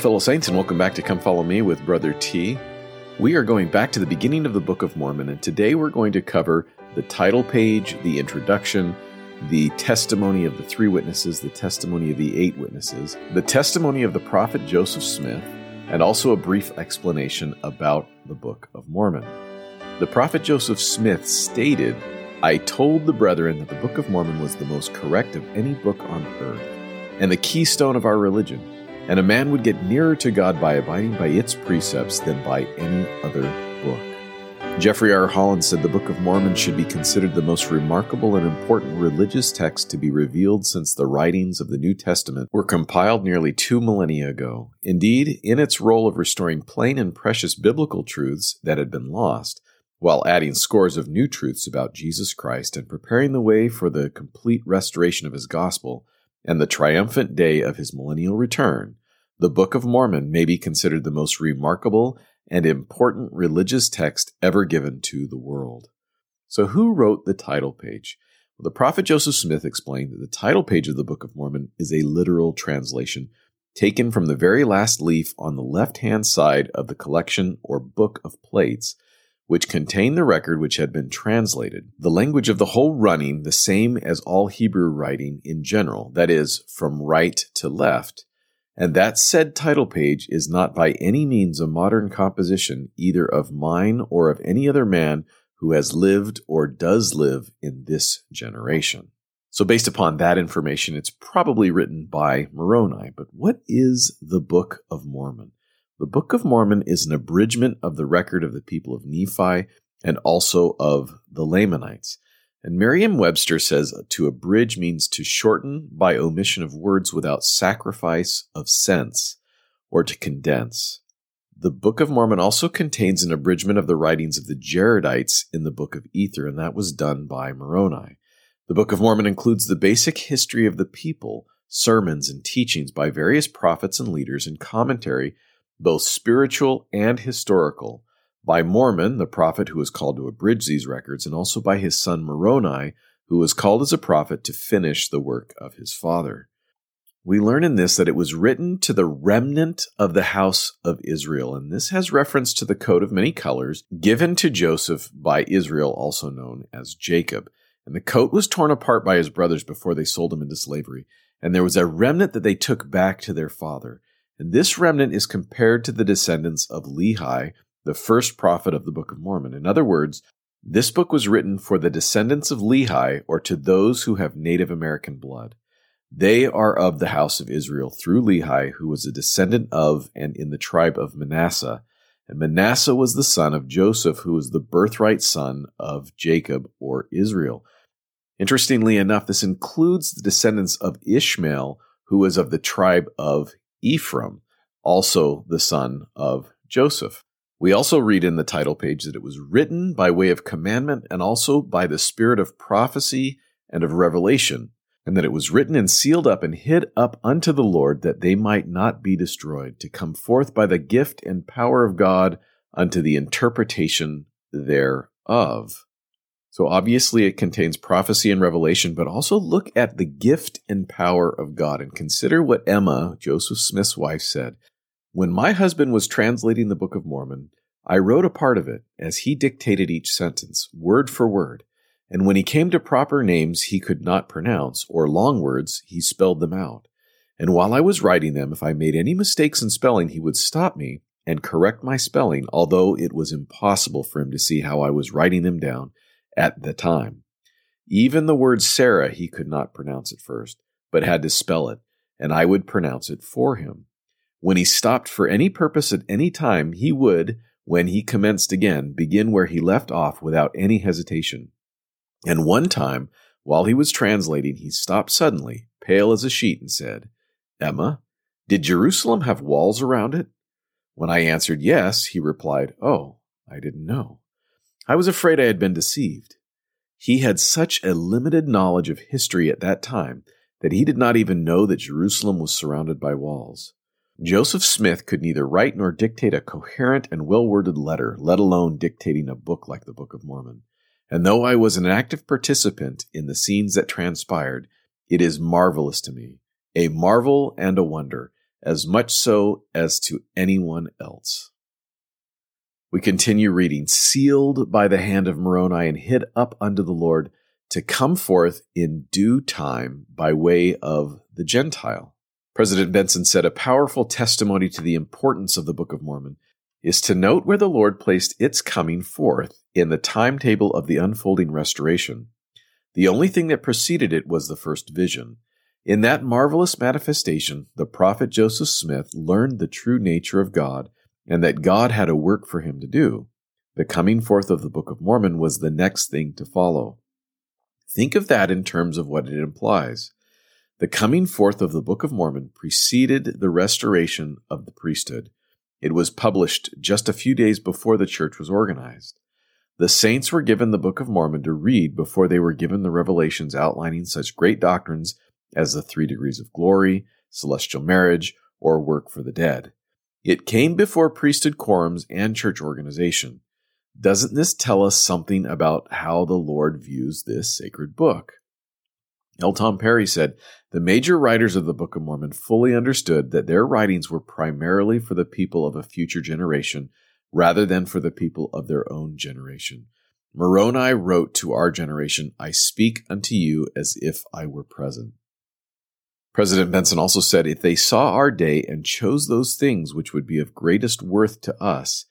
fellow saints, and welcome back to Come Follow Me with Brother T. We are going back to the beginning of the Book of Mormon, and today we're going to cover the title page, the introduction, the testimony of the three witnesses, the testimony of the eight witnesses, the testimony of the prophet Joseph Smith, and also a brief explanation about the Book of Mormon. The prophet Joseph Smith stated, I told the brethren that the Book of Mormon was the most correct of any book on earth, and the keystone of our religion and a man would get nearer to God by abiding by its precepts than by any other book. Jeffrey R. Holland said the Book of Mormon should be considered the most remarkable and important religious text to be revealed since the writings of the New Testament were compiled nearly two millennia ago. Indeed, in its role of restoring plain and precious biblical truths that had been lost, while adding scores of new truths about Jesus Christ and preparing the way for the complete restoration of his gospel and the triumphant day of his millennial return, the Book of Mormon may be considered the most remarkable and important religious text ever given to the world. So, who wrote the title page? Well, the prophet Joseph Smith explained that the title page of the Book of Mormon is a literal translation taken from the very last leaf on the left hand side of the collection or book of plates, which contain the record which had been translated. The language of the whole running the same as all Hebrew writing in general, that is, from right to left and that said title page is not by any means a modern composition either of mine or of any other man who has lived or does live in this generation. So, based upon that information, it's probably written by Moroni. But what is the Book of Mormon? The Book of Mormon is an abridgment of the record of the people of Nephi and also of the Lamanites. And Merriam Webster says to abridge means to shorten by omission of words without sacrifice of sense, or to condense. The Book of Mormon also contains an abridgment of the writings of the Jaredites in the Book of Ether, and that was done by Moroni. The Book of Mormon includes the basic history of the people, sermons, and teachings by various prophets and leaders, and commentary, both spiritual and historical, by Mormon, the prophet who was called to abridge these records, and also by his son Moroni, who was called as a prophet to finish the work of his father. We learn in this that it was written to the remnant of the house of Israel, and this has reference to the coat of many colors given to Joseph by Israel, also known as Jacob. And the coat was torn apart by his brothers before they sold him into slavery, and there was a remnant that they took back to their father. And this remnant is compared to the descendants of Lehi, the first prophet of the Book of Mormon. In other words, this book was written for the descendants of Lehi or to those who have Native American blood. They are of the house of Israel through Lehi, who was a descendant of and in the tribe of Manasseh. And Manasseh was the son of Joseph, who was the birthright son of Jacob or Israel. Interestingly enough, this includes the descendants of Ishmael, who was of the tribe of Ephraim, also the son of Joseph. We also read in the title page that it was written by way of commandment and also by the spirit of prophecy and of revelation, and that it was written and sealed up and hid up unto the Lord that they might not be destroyed, to come forth by the gift and power of God unto the interpretation thereof. So obviously it contains prophecy and revelation, but also look at the gift and power of God and consider what Emma, Joseph Smith's wife, said. When my husband was translating the Book of Mormon, I wrote a part of it as he dictated each sentence, word for word. And when he came to proper names he could not pronounce, or long words, he spelled them out. And while I was writing them, if I made any mistakes in spelling, he would stop me and correct my spelling, although it was impossible for him to see how I was writing them down at the time. Even the word Sarah he could not pronounce at first, but had to spell it, and I would pronounce it for him. When he stopped for any purpose at any time, he would, when he commenced again, begin where he left off without any hesitation. And one time, while he was translating, he stopped suddenly, pale as a sheet, and said, Emma, did Jerusalem have walls around it? When I answered yes, he replied, Oh, I didn't know. I was afraid I had been deceived. He had such a limited knowledge of history at that time that he did not even know that Jerusalem was surrounded by walls. Joseph Smith could neither write nor dictate a coherent and well worded letter, let alone dictating a book like the Book of Mormon. And though I was an active participant in the scenes that transpired, it is marvelous to me, a marvel and a wonder, as much so as to anyone else. We continue reading, sealed by the hand of Moroni and hid up unto the Lord to come forth in due time by way of the Gentile. President Benson said a powerful testimony to the importance of the Book of Mormon is to note where the Lord placed its coming forth in the timetable of the unfolding restoration. The only thing that preceded it was the first vision. In that marvelous manifestation, the prophet Joseph Smith learned the true nature of God and that God had a work for him to do. The coming forth of the Book of Mormon was the next thing to follow. Think of that in terms of what it implies. The coming forth of the Book of Mormon preceded the restoration of the priesthood. It was published just a few days before the church was organized. The saints were given the Book of Mormon to read before they were given the revelations outlining such great doctrines as the three degrees of glory, celestial marriage, or work for the dead. It came before priesthood quorums and church organization. Doesn't this tell us something about how the Lord views this sacred book? L. Tom Perry said, The major writers of the Book of Mormon fully understood that their writings were primarily for the people of a future generation rather than for the people of their own generation. Moroni wrote to our generation, I speak unto you as if I were present. President Benson also said, If they saw our day and chose those things which would be of greatest worth to us,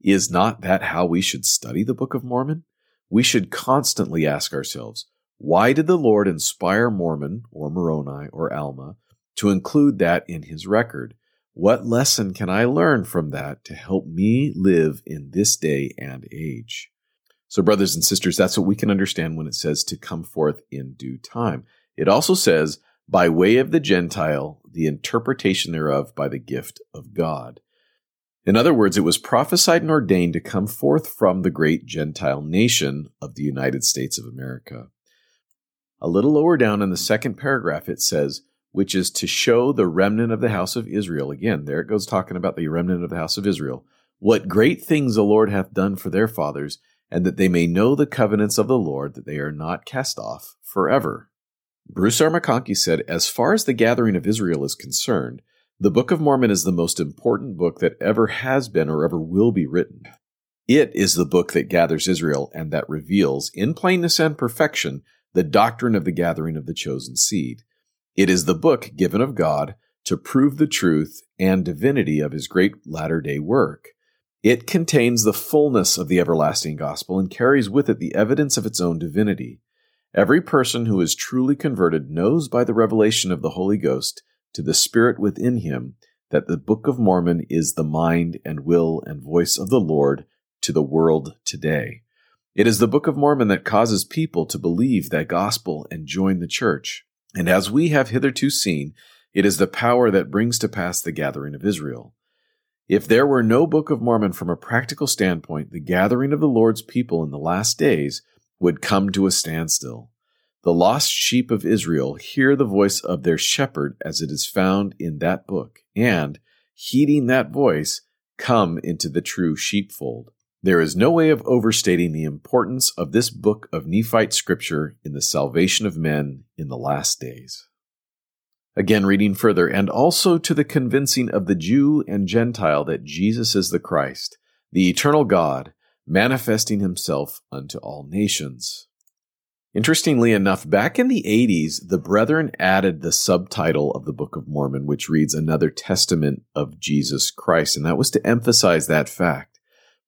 is not that how we should study the Book of Mormon? We should constantly ask ourselves, why did the Lord inspire Mormon or Moroni or Alma to include that in his record? What lesson can I learn from that to help me live in this day and age? So, brothers and sisters, that's what we can understand when it says to come forth in due time. It also says, by way of the Gentile, the interpretation thereof by the gift of God. In other words, it was prophesied and ordained to come forth from the great Gentile nation of the United States of America. A little lower down in the second paragraph, it says, which is to show the remnant of the house of Israel. Again, there it goes talking about the remnant of the house of Israel. What great things the Lord hath done for their fathers, and that they may know the covenants of the Lord, that they are not cast off forever. Bruce R. McConkie said, As far as the gathering of Israel is concerned, the Book of Mormon is the most important book that ever has been or ever will be written. It is the book that gathers Israel and that reveals, in plainness and perfection, the doctrine of the gathering of the chosen seed. It is the book given of God to prove the truth and divinity of his great latter day work. It contains the fullness of the everlasting gospel and carries with it the evidence of its own divinity. Every person who is truly converted knows by the revelation of the Holy Ghost to the Spirit within him that the Book of Mormon is the mind and will and voice of the Lord to the world today. It is the Book of Mormon that causes people to believe that gospel and join the church. And as we have hitherto seen, it is the power that brings to pass the gathering of Israel. If there were no Book of Mormon from a practical standpoint, the gathering of the Lord's people in the last days would come to a standstill. The lost sheep of Israel hear the voice of their shepherd as it is found in that book, and, heeding that voice, come into the true sheepfold. There is no way of overstating the importance of this book of Nephite scripture in the salvation of men in the last days. Again, reading further, and also to the convincing of the Jew and Gentile that Jesus is the Christ, the eternal God, manifesting himself unto all nations. Interestingly enough, back in the 80s, the Brethren added the subtitle of the Book of Mormon, which reads Another Testament of Jesus Christ, and that was to emphasize that fact.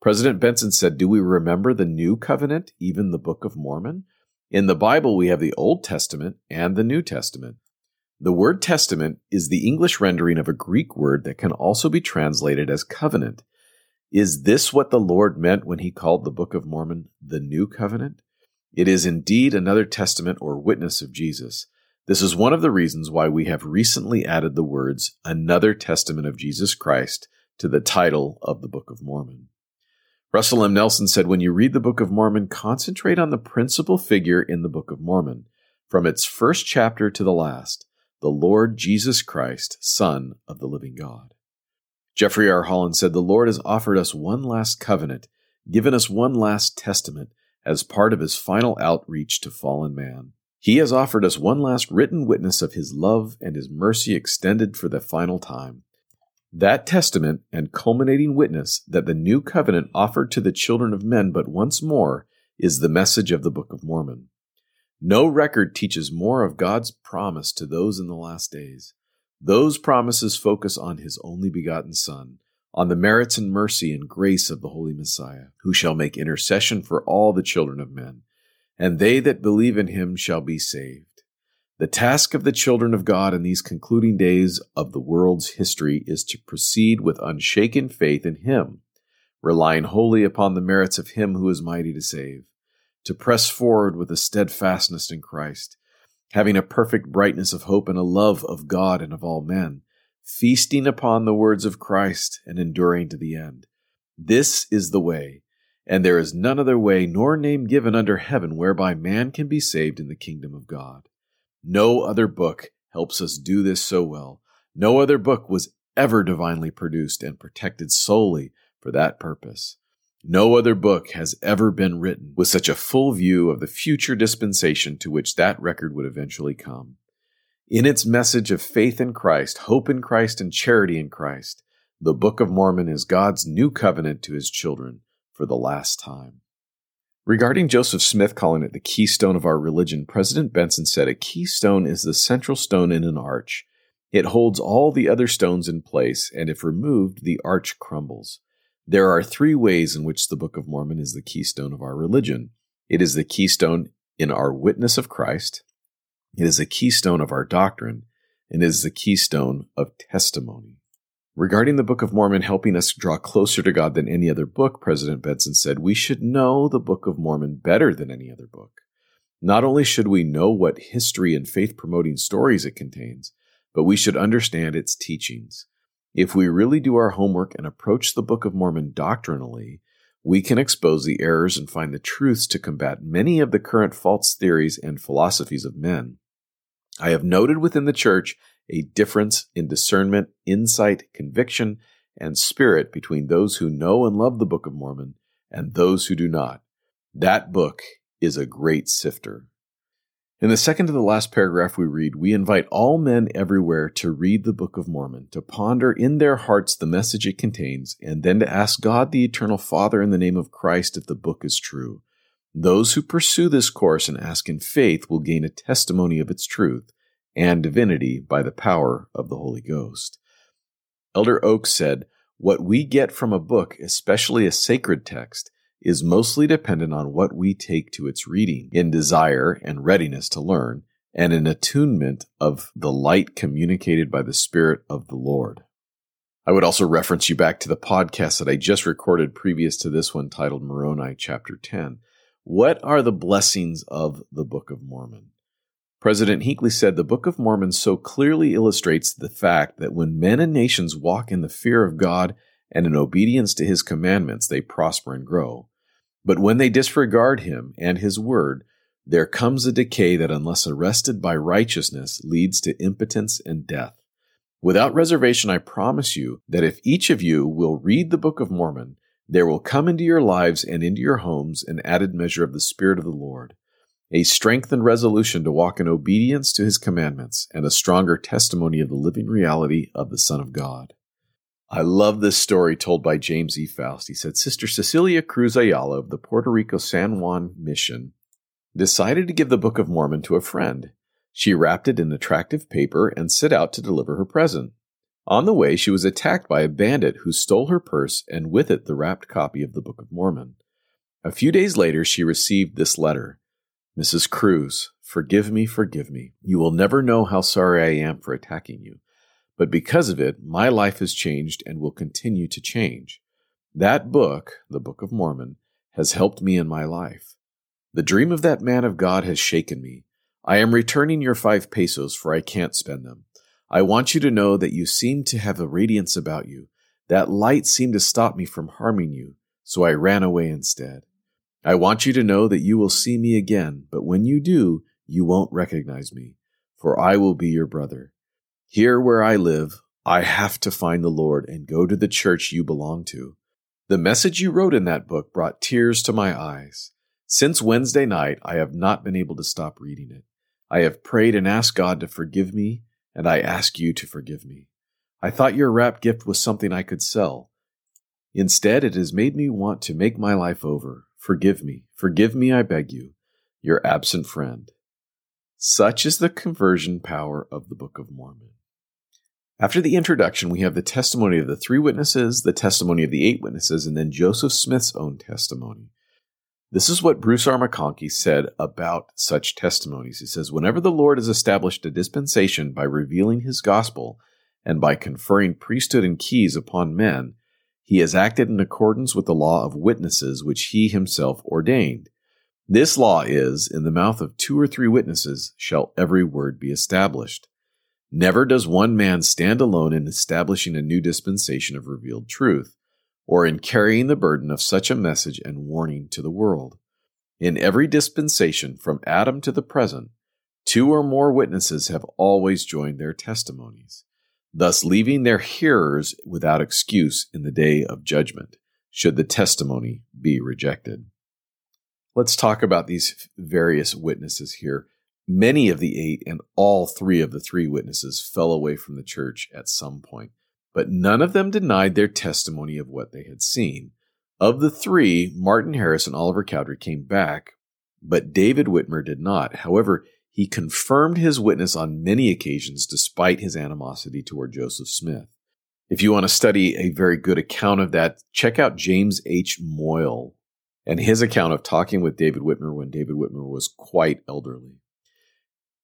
President Benson said, Do we remember the New Covenant, even the Book of Mormon? In the Bible, we have the Old Testament and the New Testament. The word testament is the English rendering of a Greek word that can also be translated as covenant. Is this what the Lord meant when he called the Book of Mormon the New Covenant? It is indeed another testament or witness of Jesus. This is one of the reasons why we have recently added the words another testament of Jesus Christ to the title of the Book of Mormon. Russell M. Nelson said, When you read the Book of Mormon, concentrate on the principal figure in the Book of Mormon, from its first chapter to the last, the Lord Jesus Christ, Son of the living God. Jeffrey R. Holland said, The Lord has offered us one last covenant, given us one last testament as part of his final outreach to fallen man. He has offered us one last written witness of his love and his mercy extended for the final time. That testament and culminating witness that the new covenant offered to the children of men but once more is the message of the Book of Mormon. No record teaches more of God's promise to those in the last days. Those promises focus on his only begotten Son, on the merits and mercy and grace of the Holy Messiah, who shall make intercession for all the children of men, and they that believe in him shall be saved. The task of the children of God in these concluding days of the world's history is to proceed with unshaken faith in him, relying wholly upon the merits of him who is mighty to save to press forward with a steadfastness in Christ, having a perfect brightness of hope and a love of God and of all men, feasting upon the words of Christ and enduring to the end. This is the way, and there is none other way nor name given under heaven whereby man can be saved in the kingdom of God. No other book helps us do this so well. No other book was ever divinely produced and protected solely for that purpose. No other book has ever been written with such a full view of the future dispensation to which that record would eventually come. In its message of faith in Christ, hope in Christ, and charity in Christ, the Book of Mormon is God's new covenant to his children for the last time. Regarding Joseph Smith calling it the keystone of our religion, President Benson said a keystone is the central stone in an arch. It holds all the other stones in place, and if removed, the arch crumbles. There are three ways in which the Book of Mormon is the keystone of our religion it is the keystone in our witness of Christ, it is the keystone of our doctrine, and it is the keystone of testimony. Regarding the Book of Mormon helping us draw closer to God than any other book, President Benson said, we should know the Book of Mormon better than any other book. Not only should we know what history and faith promoting stories it contains, but we should understand its teachings. If we really do our homework and approach the Book of Mormon doctrinally, we can expose the errors and find the truths to combat many of the current false theories and philosophies of men. I have noted within the church a difference in discernment, insight, conviction, and spirit between those who know and love the Book of Mormon and those who do not. That book is a great sifter. In the second to the last paragraph we read, we invite all men everywhere to read the Book of Mormon, to ponder in their hearts the message it contains, and then to ask God the Eternal Father in the name of Christ if the book is true. Those who pursue this course and ask in faith will gain a testimony of its truth and divinity by the power of the Holy Ghost. Elder Oaks said, What we get from a book, especially a sacred text, is mostly dependent on what we take to its reading in desire and readiness to learn, and an attunement of the light communicated by the Spirit of the Lord. I would also reference you back to the podcast that I just recorded previous to this one titled Moroni Chapter 10. What are the blessings of the Book of Mormon? President Hinckley said the Book of Mormon so clearly illustrates the fact that when men and nations walk in the fear of God and in obedience to his commandments, they prosper and grow. But when they disregard him and his word, there comes a decay that, unless arrested by righteousness, leads to impotence and death. Without reservation, I promise you that if each of you will read the Book of Mormon, there will come into your lives and into your homes an added measure of the Spirit of the Lord, a strengthened resolution to walk in obedience to his commandments, and a stronger testimony of the living reality of the Son of God. I love this story told by James E. Faust. He said Sister Cecilia Cruz Ayala of the Puerto Rico San Juan Mission decided to give the Book of Mormon to a friend. She wrapped it in attractive paper and set out to deliver her present. On the way, she was attacked by a bandit who stole her purse and with it the wrapped copy of the Book of Mormon. A few days later, she received this letter Mrs. Cruz, forgive me, forgive me. You will never know how sorry I am for attacking you. But because of it, my life has changed and will continue to change. That book, the Book of Mormon, has helped me in my life. The dream of that man of God has shaken me. I am returning your five pesos, for I can't spend them. I want you to know that you seem to have a radiance about you. That light seemed to stop me from harming you, so I ran away instead. I want you to know that you will see me again, but when you do, you won't recognize me, for I will be your brother. Here where I live, I have to find the Lord and go to the church you belong to. The message you wrote in that book brought tears to my eyes. Since Wednesday night, I have not been able to stop reading it. I have prayed and asked God to forgive me, and I ask you to forgive me. I thought your wrap gift was something I could sell. Instead, it has made me want to make my life over. Forgive me. Forgive me, I beg you, your absent friend. Such is the conversion power of the Book of Mormon. After the introduction, we have the testimony of the three witnesses, the testimony of the eight witnesses, and then Joseph Smith's own testimony. This is what Bruce R. McConkie said about such testimonies. He says, Whenever the Lord has established a dispensation by revealing his gospel and by conferring priesthood and keys upon men, he has acted in accordance with the law of witnesses which he himself ordained. This law is, in the mouth of two or three witnesses shall every word be established. Never does one man stand alone in establishing a new dispensation of revealed truth, or in carrying the burden of such a message and warning to the world. In every dispensation, from Adam to the present, two or more witnesses have always joined their testimonies, thus leaving their hearers without excuse in the day of judgment, should the testimony be rejected. Let's talk about these various witnesses here. Many of the eight and all three of the three witnesses fell away from the church at some point, but none of them denied their testimony of what they had seen. Of the three, Martin Harris and Oliver Cowdery came back, but David Whitmer did not. However, he confirmed his witness on many occasions despite his animosity toward Joseph Smith. If you want to study a very good account of that, check out James H. Moyle and his account of talking with David Whitmer when David Whitmer was quite elderly.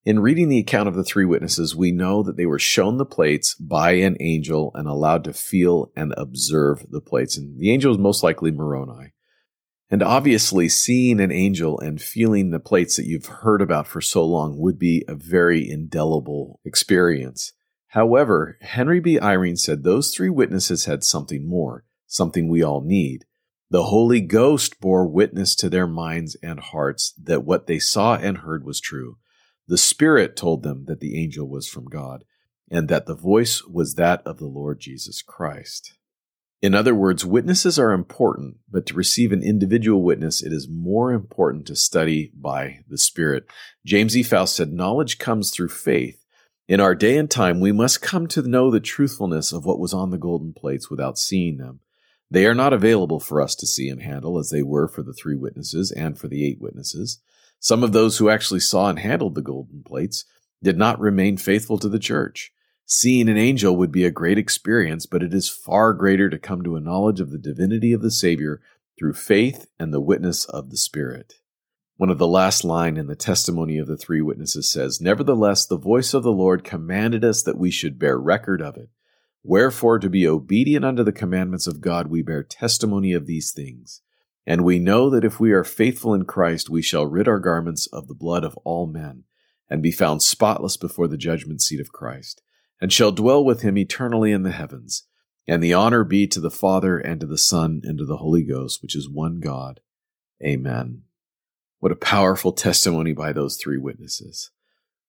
In reading the account of the three witnesses, we know that they were shown the plates by an angel and allowed to feel and observe the plates. And the angel was most likely Moroni. And obviously, seeing an angel and feeling the plates that you've heard about for so long would be a very indelible experience. However, Henry B. Eyring said those three witnesses had something more, something we all need. The Holy Ghost bore witness to their minds and hearts that what they saw and heard was true. The Spirit told them that the angel was from God, and that the voice was that of the Lord Jesus Christ. In other words, witnesses are important, but to receive an individual witness, it is more important to study by the Spirit. James E. Faust said, Knowledge comes through faith. In our day and time, we must come to know the truthfulness of what was on the golden plates without seeing them. They are not available for us to see and handle as they were for the three witnesses and for the eight witnesses. Some of those who actually saw and handled the golden plates did not remain faithful to the church. Seeing an angel would be a great experience, but it is far greater to come to a knowledge of the divinity of the Savior through faith and the witness of the Spirit. One of the last line in the testimony of the three witnesses says, Nevertheless, the voice of the Lord commanded us that we should bear record of it. Wherefore, to be obedient unto the commandments of God, we bear testimony of these things. And we know that if we are faithful in Christ, we shall rid our garments of the blood of all men, and be found spotless before the judgment seat of Christ, and shall dwell with him eternally in the heavens. And the honor be to the Father, and to the Son, and to the Holy Ghost, which is one God. Amen. What a powerful testimony by those three witnesses.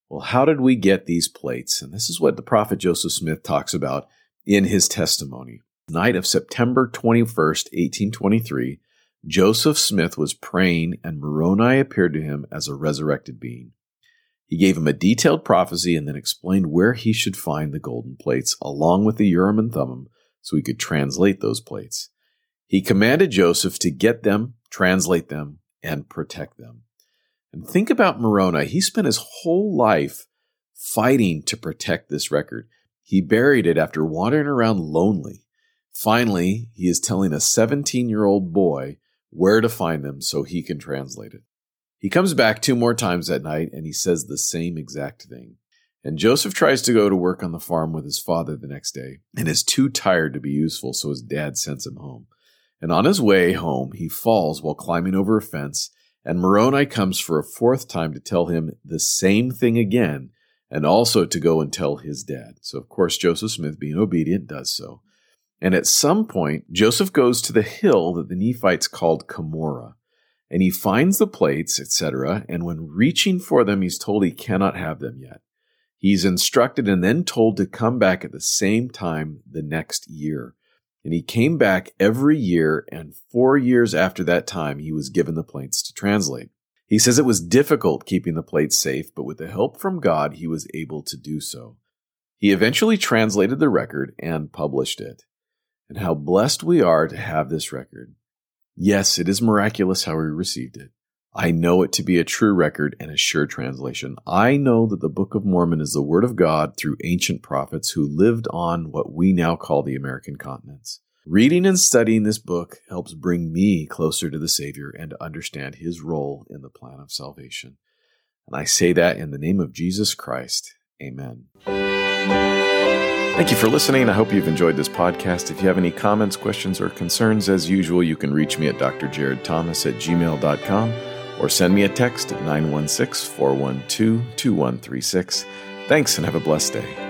Well, how did we get these plates? And this is what the prophet Joseph Smith talks about in his testimony. Night of September 21st, 1823, Joseph Smith was praying and Moroni appeared to him as a resurrected being. He gave him a detailed prophecy and then explained where he should find the golden plates along with the Urim and Thummim so he could translate those plates. He commanded Joseph to get them, translate them, and protect them. And think about Moroni. He spent his whole life fighting to protect this record. He buried it after wandering around lonely. Finally, he is telling a 17 year old boy where to find them so he can translate it. He comes back two more times that night and he says the same exact thing. And Joseph tries to go to work on the farm with his father the next day and is too tired to be useful, so his dad sends him home. And on his way home, he falls while climbing over a fence, and Moroni comes for a fourth time to tell him the same thing again and also to go and tell his dad. So, of course, Joseph Smith, being obedient, does so. And at some point, Joseph goes to the hill that the Nephites called Cumorah, and he finds the plates, etc. And when reaching for them, he's told he cannot have them yet. He's instructed and then told to come back at the same time the next year. And he came back every year, and four years after that time, he was given the plates to translate. He says it was difficult keeping the plates safe, but with the help from God, he was able to do so. He eventually translated the record and published it. And how blessed we are to have this record. Yes, it is miraculous how we received it. I know it to be a true record and a sure translation. I know that the Book of Mormon is the Word of God through ancient prophets who lived on what we now call the American continents. Reading and studying this book helps bring me closer to the Savior and to understand His role in the plan of salvation. And I say that in the name of Jesus Christ. Amen. Thank you for listening. I hope you've enjoyed this podcast. If you have any comments, questions, or concerns, as usual, you can reach me at drjaredthomas at gmail.com or send me a text at 916 412 2136. Thanks and have a blessed day.